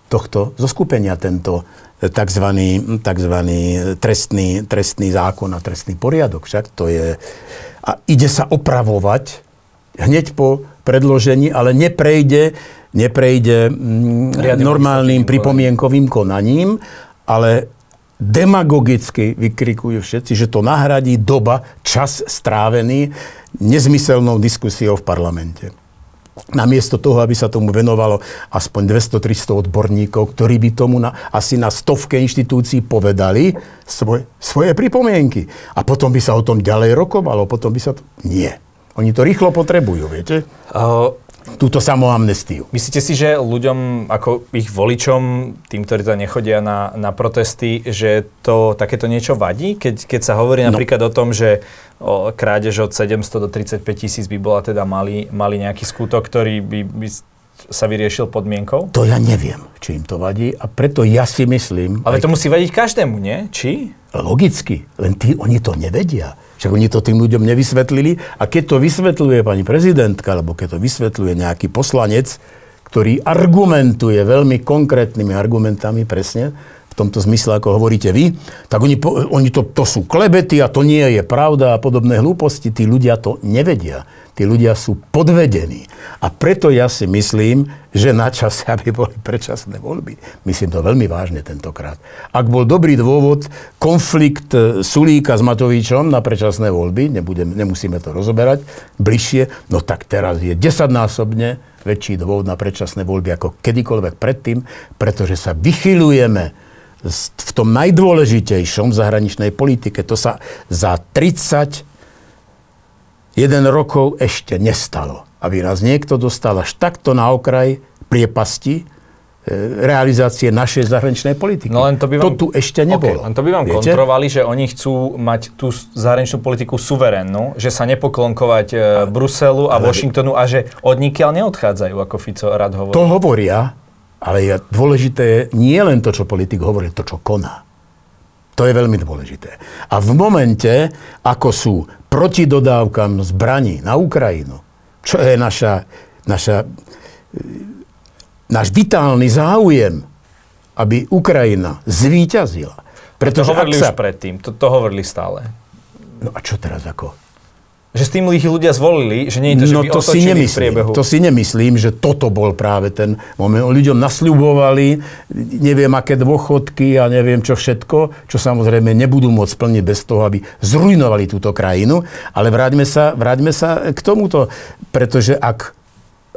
tohto zoskupenia, tento tzv. tzv. Trestný, trestný zákon a trestný poriadok. Však to je... A ide sa opravovať hneď po predložení, ale neprejde, neprejde mm, normálnym pripomienkovým konaním, ale demagogicky vykrikujú všetci, že to nahradí doba, čas strávený nezmyselnou diskusiou v parlamente. Namiesto toho, aby sa tomu venovalo aspoň 200-300 odborníkov, ktorí by tomu na, asi na stovke inštitúcií povedali svoje, svoje pripomienky. A potom by sa o tom ďalej rokovalo, potom by sa to... Nie. Oni to rýchlo potrebujú, viete? Uh, Túto samoamnestiu. Myslíte si, že ľuďom, ako ich voličom, tým, ktorí to nechodia na, na protesty, že to takéto niečo vadí? Keď, keď sa hovorí no. napríklad o tom, že o, krádež od 700 do 35 tisíc by bola teda malý, malý nejaký skutok, ktorý by, by sa vyriešil podmienkou? To ja neviem, či im to vadí a preto ja si myslím... Ale to musí vadiť každému, nie? Či? Logicky, len tí, oni to nevedia. Však oni to tým ľuďom nevysvetlili a keď to vysvetľuje pani prezidentka, alebo keď to vysvetľuje nejaký poslanec, ktorý argumentuje veľmi konkrétnymi argumentami presne, tomto zmysle, ako hovoríte vy, tak oni, oni to, to sú klebety a to nie je pravda a podobné hlúposti. Tí ľudia to nevedia. Tí ľudia sú podvedení. A preto ja si myslím, že na čase, aby boli predčasné voľby. Myslím to veľmi vážne tentokrát. Ak bol dobrý dôvod, konflikt e, Sulíka s Matovičom na predčasné voľby, nebudem, nemusíme to rozoberať bližšie, no tak teraz je desaťnásobne väčší dôvod na predčasné voľby ako kedykoľvek predtým, pretože sa vychylujeme v tom najdôležitejšom zahraničnej politike. To sa za 31 rokov ešte nestalo. Aby nás niekto dostal až takto na okraj priepasti e, realizácie našej zahraničnej politiky. No len to, by vám, to tu ešte nebolo. Okay, len to by vám Viete? kontrovali, že oni chcú mať tú zahraničnú politiku suverénnu, že sa nepoklonkovať e, Bruselu a ale, Washingtonu a že od nikiaľ neodchádzajú, ako Fico rád hovorí. To hovoria, ale je dôležité je nie len to, čo politik hovorí, to, čo koná. To je veľmi dôležité. A v momente, ako sú proti dodávkam zbraní na Ukrajinu, čo je naša, naša, náš vitálny záujem, aby Ukrajina zvíťazila. Pretože to hovorili sa... už predtým, to, to hovorili stále. No a čo teraz ako? Že s tým ich ľudia zvolili, že nie je to, že no, by to si nemyslím, priebehu. To si nemyslím, že toto bol práve ten moment. Ľuďom nasľubovali, neviem aké dôchodky a neviem čo všetko, čo samozrejme nebudú môcť splniť bez toho, aby zrujnovali túto krajinu. Ale vráťme sa, vráťme sa k tomuto, pretože ak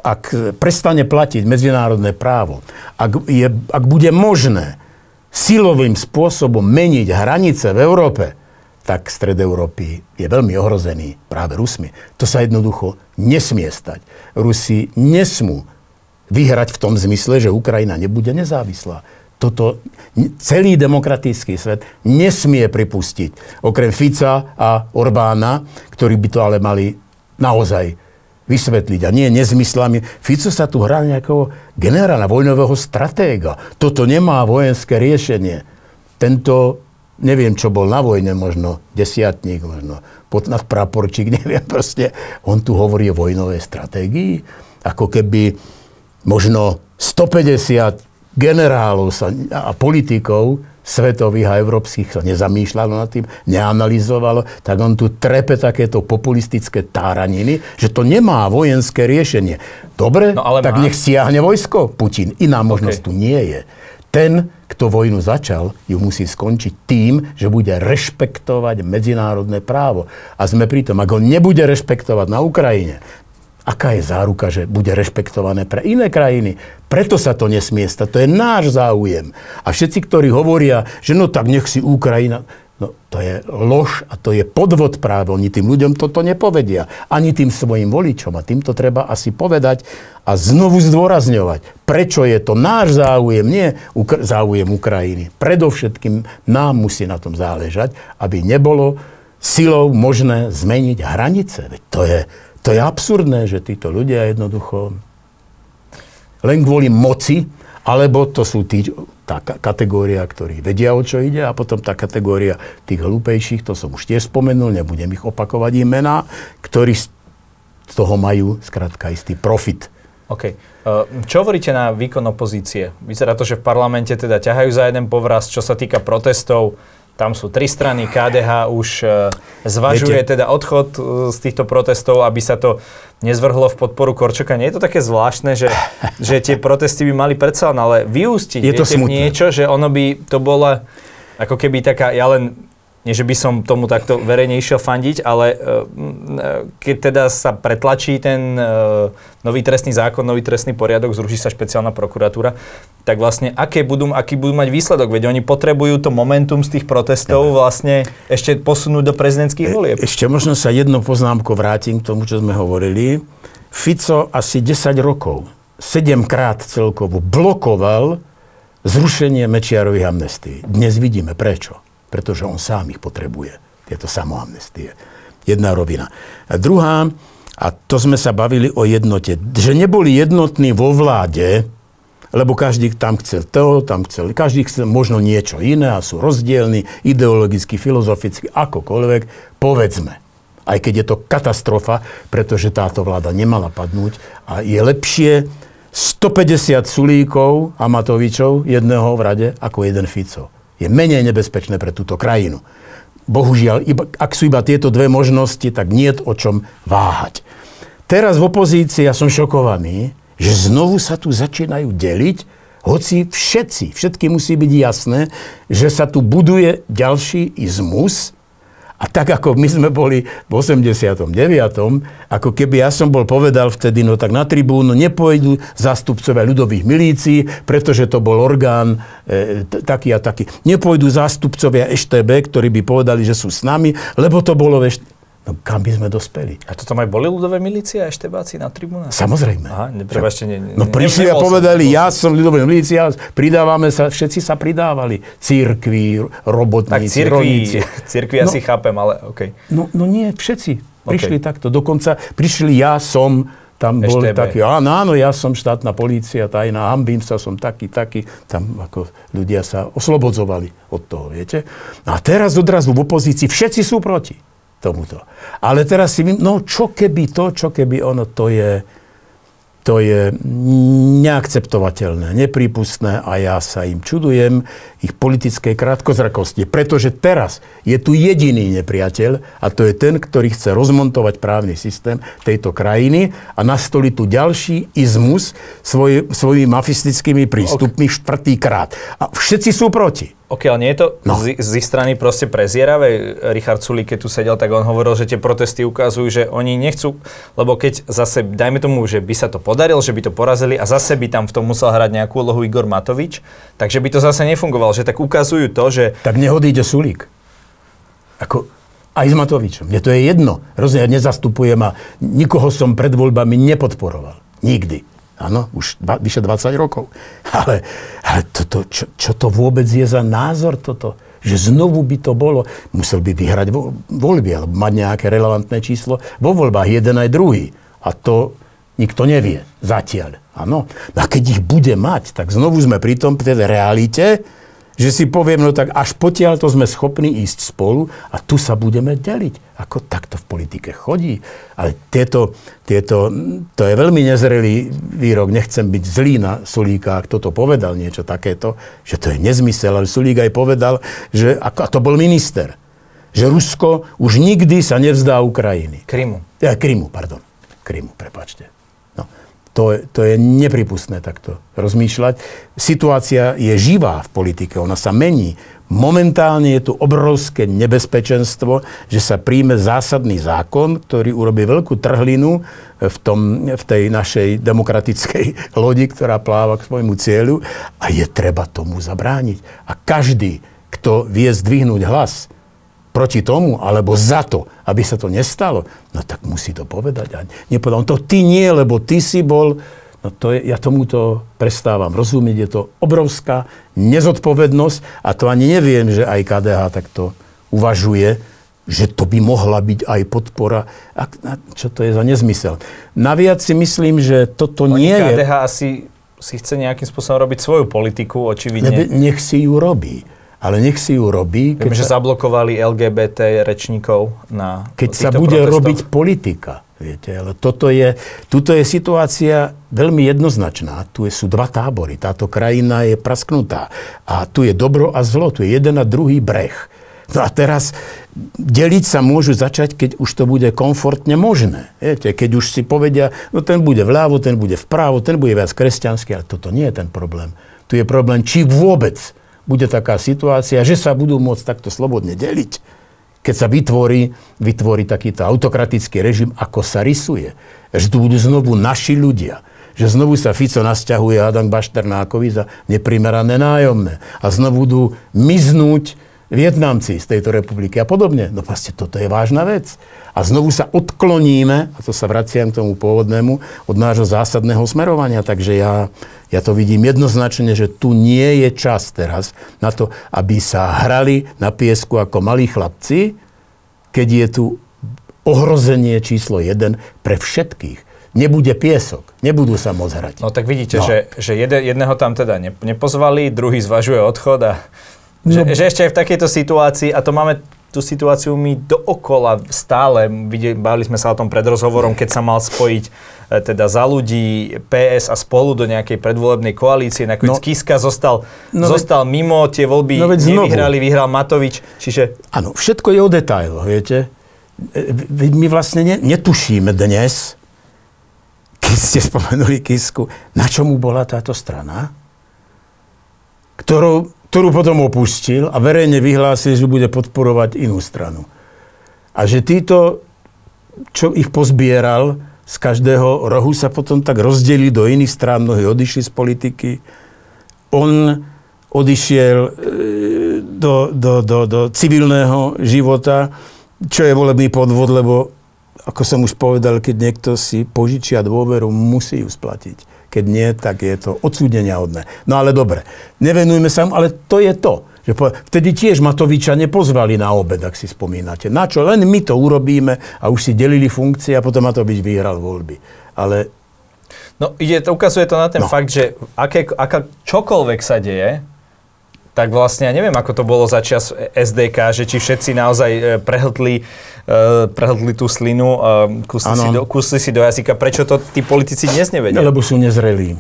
ak prestane platiť medzinárodné právo, ak, je, ak bude možné silovým spôsobom meniť hranice v Európe, tak stred Európy je veľmi ohrozený práve Rusmi. To sa jednoducho nesmie stať. Rusi nesmú vyhrať v tom zmysle, že Ukrajina nebude nezávislá. Toto celý demokratický svet nesmie pripustiť. Okrem Fica a Orbána, ktorí by to ale mali naozaj vysvetliť a nie nezmyslami. Fico sa tu hrá nejakého generála, vojnového stratéga. Toto nemá vojenské riešenie. Tento neviem, čo bol na vojne, možno desiatník, možno podnadpraporčík, neviem proste. On tu hovorí o vojnovej stratégii, ako keby možno 150 generálov sa, a politikov svetových a európskych sa nezamýšľalo nad tým, neanalizovalo, tak on tu trepe takéto populistické táraniny, že to nemá vojenské riešenie. Dobre, no, ale tak má. nech siahne vojsko Putin. Iná možnosť okay. tu nie je. Ten, kto vojnu začal, ju musí skončiť tým, že bude rešpektovať medzinárodné právo. A sme pri tom, ak ho nebude rešpektovať na Ukrajine, aká je záruka, že bude rešpektované pre iné krajiny? Preto sa to nesmie stať. To je náš záujem. A všetci, ktorí hovoria, že no tak nech si Ukrajina... No to je lož a to je podvod práve. Oni tým ľuďom toto nepovedia. Ani tým svojim voličom. A týmto treba asi povedať a znovu zdôrazňovať, prečo je to náš záujem, nie Ukr- záujem Ukrajiny. Predovšetkým nám musí na tom záležať, aby nebolo silou možné zmeniť hranice. Veď to je, to je absurdné, že títo ľudia jednoducho len kvôli moci, alebo to sú tí, tá kategória, ktorí vedia, o čo ide, a potom tá kategória tých hlúpejších, to som už tiež spomenul, nebudem ich opakovať imená, ktorí z toho majú skrátka istý profit. OK. Čo hovoríte na výkon opozície? Vyzerá to, že v parlamente teda ťahajú za jeden povraz, čo sa týka protestov. Tam sú tri strany, KDH už e, zvažuje Viete. teda odchod e, z týchto protestov, aby sa to nezvrhlo v podporu Korčoka. Nie je to také zvláštne, že, že tie protesty by mali predsa ale vyústiť je to viete, niečo, že ono by to bola ako keby taká, ja len nie, že by som tomu takto verejne išiel fandiť, ale e, keď teda sa pretlačí ten e, nový trestný zákon, nový trestný poriadok, zruší sa špeciálna prokuratúra, tak vlastne aké budú, aký budú mať výsledok? Veď oni potrebujú to momentum z tých protestov vlastne ešte posunúť do prezidentských e, volieb. Ešte možno sa jedno poznámko vrátim k tomu, čo sme hovorili. Fico asi 10 rokov, 7 krát celkovo blokoval zrušenie Mečiarových amnestí. Dnes vidíme prečo pretože on sám ich potrebuje. Tieto samoamnestie. Jedna rovina. A druhá, A to sme sa bavili o jednote. Že neboli jednotní vo vláde, lebo každý tam chcel to, tam chcel, každý chcel možno niečo iné a sú rozdielni, ideologicky, filozoficky, akokoľvek, povedzme. Aj keď je to katastrofa, pretože táto vláda nemala padnúť a je lepšie 150 Sulíkov a Matovičov jedného v rade ako jeden Fico. Je menej nebezpečné pre túto krajinu. Bohužiaľ, iba, ak sú iba tieto dve možnosti, tak nie je o čom váhať. Teraz v opozícii ja som šokovaný, že znovu sa tu začínajú deliť, hoci všetci, všetky musí byť jasné, že sa tu buduje ďalší izmus, a tak ako my sme boli v 89., ako keby ja som bol povedal vtedy, no tak na tribúnu nepôjdu zástupcovia ľudových milícií, pretože to bol orgán e, t- taký a taký. Nepôjdu zástupcovia EŠTB, ktorí by povedali, že sú s nami, lebo to bolo v No kam by sme dospeli? A to tam aj boli ľudové milície a eštebáci na tribúnach? Samozrejme. Aha, neprebačte, ne, ne, No prišli a povedali, ja som ľudové milícia, pridávame sa, všetci sa pridávali. Církvi, robotníci, Tak církvi, církvi No. asi chápem, ale okej. No, no nie, všetci prišli takto. Dokonca prišli, ja som, tam bol EŠTB. taký, áno, áno, ja som štátna polícia, tajná, hambím sa, som taký, taký. Tam ako ľudia sa oslobodzovali od toho, viete. A teraz odrazu v opozícii všetci sú proti tomuto. Ale teraz si, no čo keby to, čo keby ono, to je, to je neakceptovateľné, neprípustné a ja sa im čudujem ich politickej krátkozrakosti. Pretože teraz je tu jediný nepriateľ a to je ten, ktorý chce rozmontovať právny systém tejto krajiny a nastoliť tu ďalší izmus svoj, svojimi mafistickými prístupmi štvrtýkrát. A všetci sú proti. Ok, ale nie je to No. z, z ich strany proste prezieravé? Richard Sulík, keď tu sedel, tak on hovoril, že tie protesty ukazujú, že oni nechcú, lebo keď zase, dajme tomu, že by sa to podarilo, že by to porazili a zase by tam v tom musel hrať nejakú úlohu Igor Matovič, takže by to zase nefungovalo, že tak ukazujú to, že Tak nehodíte Sulík. Ako, aj s Matovičom. Mne to je jedno. Rozumiem, ja nezastupujem a nikoho som pred voľbami nepodporoval. Nikdy. Áno, už dva, vyše 20 rokov. Ale, ale toto, čo, čo to vôbec je za názor toto? Že znovu by to bolo, musel by vyhrať vo, voľby, alebo mať nejaké relevantné číslo vo voľbách, jeden aj druhý. A to nikto nevie zatiaľ. Áno. A keď ich bude mať, tak znovu sme pri tom, pri tej realite, že si poviem, no tak až potiaľ to sme schopní ísť spolu a tu sa budeme deliť. Ako takto v politike chodí. Ale tieto, tieto, to je veľmi nezrelý výrok, nechcem byť zlý na Sulíka, ak toto povedal niečo takéto, že to je nezmysel, ale Sulík aj povedal, že, a to bol minister, že Rusko už nikdy sa nevzdá Ukrajiny. Krymu. Ja, Krymu, pardon. Krymu, prepačte. To, to je nepripustné takto rozmýšľať. Situácia je živá v politike, ona sa mení. Momentálne je tu obrovské nebezpečenstvo, že sa príjme zásadný zákon, ktorý urobí veľkú trhlinu v, tom, v tej našej demokratickej lodi, ktorá pláva k svojmu cieľu a je treba tomu zabrániť. A každý, kto vie zdvihnúť hlas, proti tomu, alebo za to, aby sa to nestalo, no tak musí to povedať. A nepovedal, no to ty nie, lebo ty si bol, no to je, ja tomuto prestávam rozumieť, je to obrovská nezodpovednosť a to ani neviem, že aj KDH takto uvažuje, že to by mohla byť aj podpora. A, a čo to je za nezmysel? Naviac si myslím, že toto nie je... KDH asi si chce nejakým spôsobom robiť svoju politiku, očividne. Nech si ju robí. Ale nech si ju robí, Viem, že sa, zablokovali LGBT rečníkov na keď sa bude protestoch. robiť politika. Viete, ale toto je, tuto je situácia veľmi jednoznačná. Tu sú dva tábory. Táto krajina je prasknutá. A tu je dobro a zlo. Tu je jeden a druhý breh. No a teraz deliť sa môžu začať, keď už to bude komfortne možné. Viete, keď už si povedia, no ten bude vľavo, ten bude vpravo, ten bude viac kresťanský, ale toto nie je ten problém. Tu je problém, či vôbec bude taká situácia, že sa budú môcť takto slobodne deliť, keď sa vytvorí, vytvorí takýto autokratický režim, ako sa rysuje. Že tu budú znovu naši ľudia. Že znovu sa Fico nasťahuje Adam Bašternákovi za neprimerané nájomné. A znovu budú miznúť Vietnamci z tejto republiky a podobne. No vlastne toto je vážna vec. A znovu sa odkloníme, a to sa vraciam k tomu pôvodnému, od nášho zásadného smerovania. Takže ja, ja to vidím jednoznačne, že tu nie je čas teraz na to, aby sa hrali na piesku ako malí chlapci, keď je tu ohrozenie číslo jeden pre všetkých. Nebude piesok, nebudú sa môcť hrať. No tak vidíte, no. že, že jedného tam teda nepozvali, druhý zvažuje odchod a no. že ešte aj v takejto situácii, a to máme tú situáciu my dookola stále, bavili sme sa o tom pred rozhovorom, keď sa mal spojiť e, teda za ľudí PS a spolu do nejakej predvolebnej koalície, nakoniec no, Kiska zostal, no, zostal veď, mimo, tie voľby no, nevyhrali, znovu. vyhral Matovič, čiže... Áno, všetko je o detailoch, viete. E, my vlastne netušíme dnes, keď ste spomenuli Kisku, na čomu bola táto strana, ktorú ktorú potom opustil a verejne vyhlásil, že bude podporovať inú stranu. A že títo, čo ich pozbieral, z každého rohu sa potom tak rozdelili do iných strán, mnohí odišli z politiky. On odišiel e, do, do, do, do civilného života, čo je volebný podvod, lebo ako som už povedal, keď niekto si požičia dôveru, musí ju splatiť. Keď nie, tak je to odsúdenia hodné. No ale dobre, nevenujme sa mu, ale to je to. Že po, vtedy tiež Matoviča nepozvali na obed, ak si spomínate. Na čo? Len my to urobíme a už si delili funkcie a potom Matovič vyhral voľby. Ale... No ide, to ukazuje to na ten no. fakt, že aké, aká, čokoľvek sa deje, tak vlastne ja neviem, ako to bolo za čas SDK, že či všetci naozaj e, prehltli, uh, prehltli tú slinu, uh, kusli, si do, kusli si do jazyka. Prečo to tí politici dnes nevedia? Lebo sú nezrelí.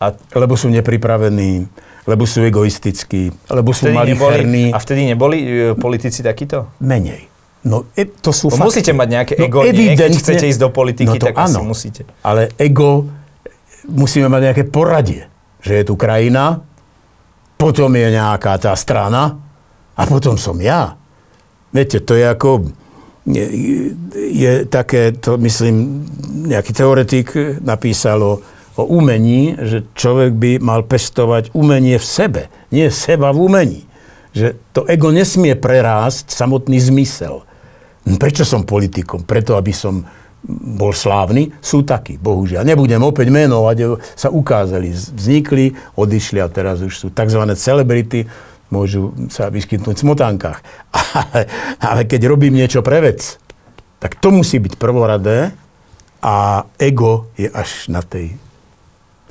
A... Lebo sú nepripravení, lebo sú egoistickí, lebo sú malicherní. A vtedy neboli politici takíto? Menej. No, e, to sú no, musíte mať nejaké no, ego, nie? Keď chcete ísť do politiky, no to tak áno, asi musíte. Ale ego, musíme mať nejaké poradie, že je tu krajina, potom je nejaká tá strana a potom som ja. Viete, to je ako, je, je také, to myslím, nejaký teoretik napísalo o umení, že človek by mal pestovať umenie v sebe, nie seba v umení. Že to ego nesmie prerásť samotný zmysel. Prečo som politikom? Preto, aby som bol slávny, sú takí, bohužiaľ. Nebudem opäť menovať, sa ukázali, vznikli, odišli a teraz už sú tzv. celebrity, môžu sa vyskytnúť v smotánkach. Ale, ale keď robím niečo pre vec, tak to musí byť prvoradé a ego je až na tej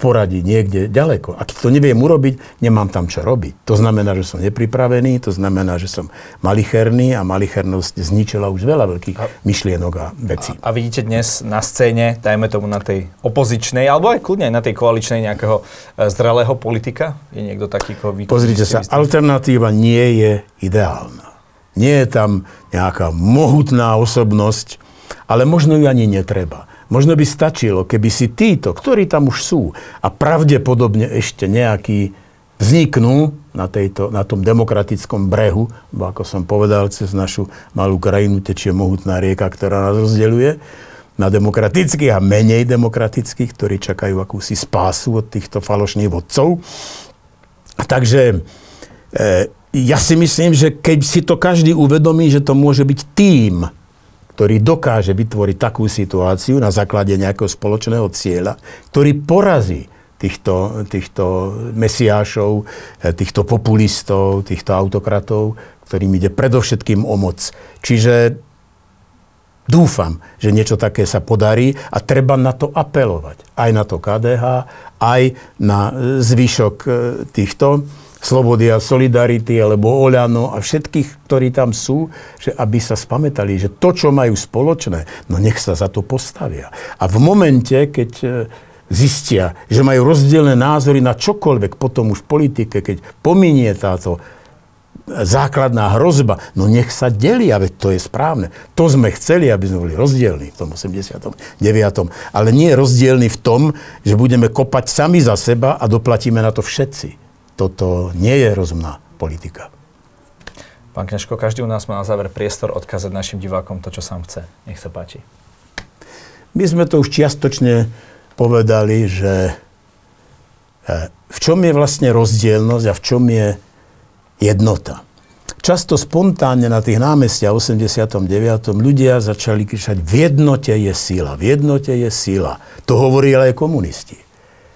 poradí niekde ďaleko. A keď to neviem urobiť, nemám tam čo robiť. To znamená, že som nepripravený, to znamená, že som malicherný a malichernosť zničila už veľa veľkých a, myšlienok a vecí. A, a vidíte dnes na scéne, dajme tomu na tej opozičnej, alebo aj kľudne aj na tej koaličnej nejakého e, zrelého politika? Je niekto taký, koho vy... Pozrite sa, alternatíva nie je ideálna. Nie je tam nejaká mohutná osobnosť, ale možno ju ani netreba. Možno by stačilo, keby si títo, ktorí tam už sú a pravdepodobne ešte nejakí vzniknú na, tejto, na tom demokratickom brehu, bo ako som povedal, cez našu malú krajinu tečie mohutná rieka, ktorá nás rozdeľuje, na demokratických a menej demokratických, ktorí čakajú akúsi spásu od týchto falošných vodcov. Takže e, ja si myslím, že keď si to každý uvedomí, že to môže byť tým, ktorý dokáže vytvoriť takú situáciu na základe nejakého spoločného cieľa, ktorý porazí týchto, týchto mesiášov, eh, týchto populistov, týchto autokratov, ktorým ide predovšetkým o moc. Čiže dúfam, že niečo také sa podarí a treba na to apelovať. Aj na to KDH, aj na eh, zvyšok eh, týchto Slobody a Solidarity alebo Oľano a všetkých, ktorí tam sú, že aby sa spametali, že to, čo majú spoločné, no nech sa za to postavia. A v momente, keď e, zistia, že majú rozdielne názory na čokoľvek potom už v politike, keď pominie táto základná hrozba, no nech sa delia, veď to je správne. To sme chceli, aby sme boli rozdielni v tom 89. Ale nie rozdielni v tom, že budeme kopať sami za seba a doplatíme na to všetci toto nie je rozumná politika. Pán Kňažko, každý u nás má na záver priestor odkázať našim divákom to, čo sám chce. Nech sa páči. My sme to už čiastočne povedali, že e, v čom je vlastne rozdielnosť a v čom je jednota. Často spontánne na tých námestiach 89. ľudia začali kričať, v jednote je sila, v jednote je sila. To hovorili aj komunisti.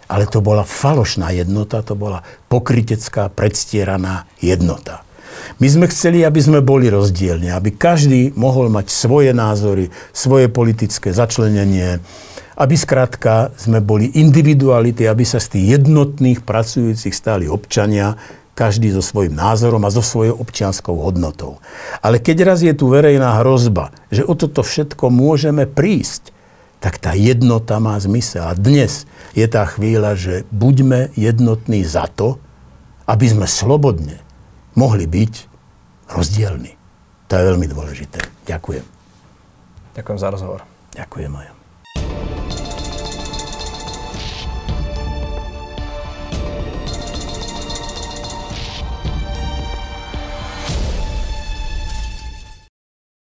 Ale to bola falošná jednota, to bola pokritecká, predstieraná jednota. My sme chceli, aby sme boli rozdielne, aby každý mohol mať svoje názory, svoje politické začlenenie, aby skrátka sme boli individuality, aby sa z tých jednotných pracujúcich stáli občania, každý so svojím názorom a so svojou občianskou hodnotou. Ale keď raz je tu verejná hrozba, že o toto všetko môžeme prísť, tak tá jednota má zmysel. A dnes je tá chvíľa, že buďme jednotní za to, aby sme slobodne mohli byť rozdielni. To je veľmi dôležité. Ďakujem. Ďakujem za rozhovor. Ďakujem, Maja.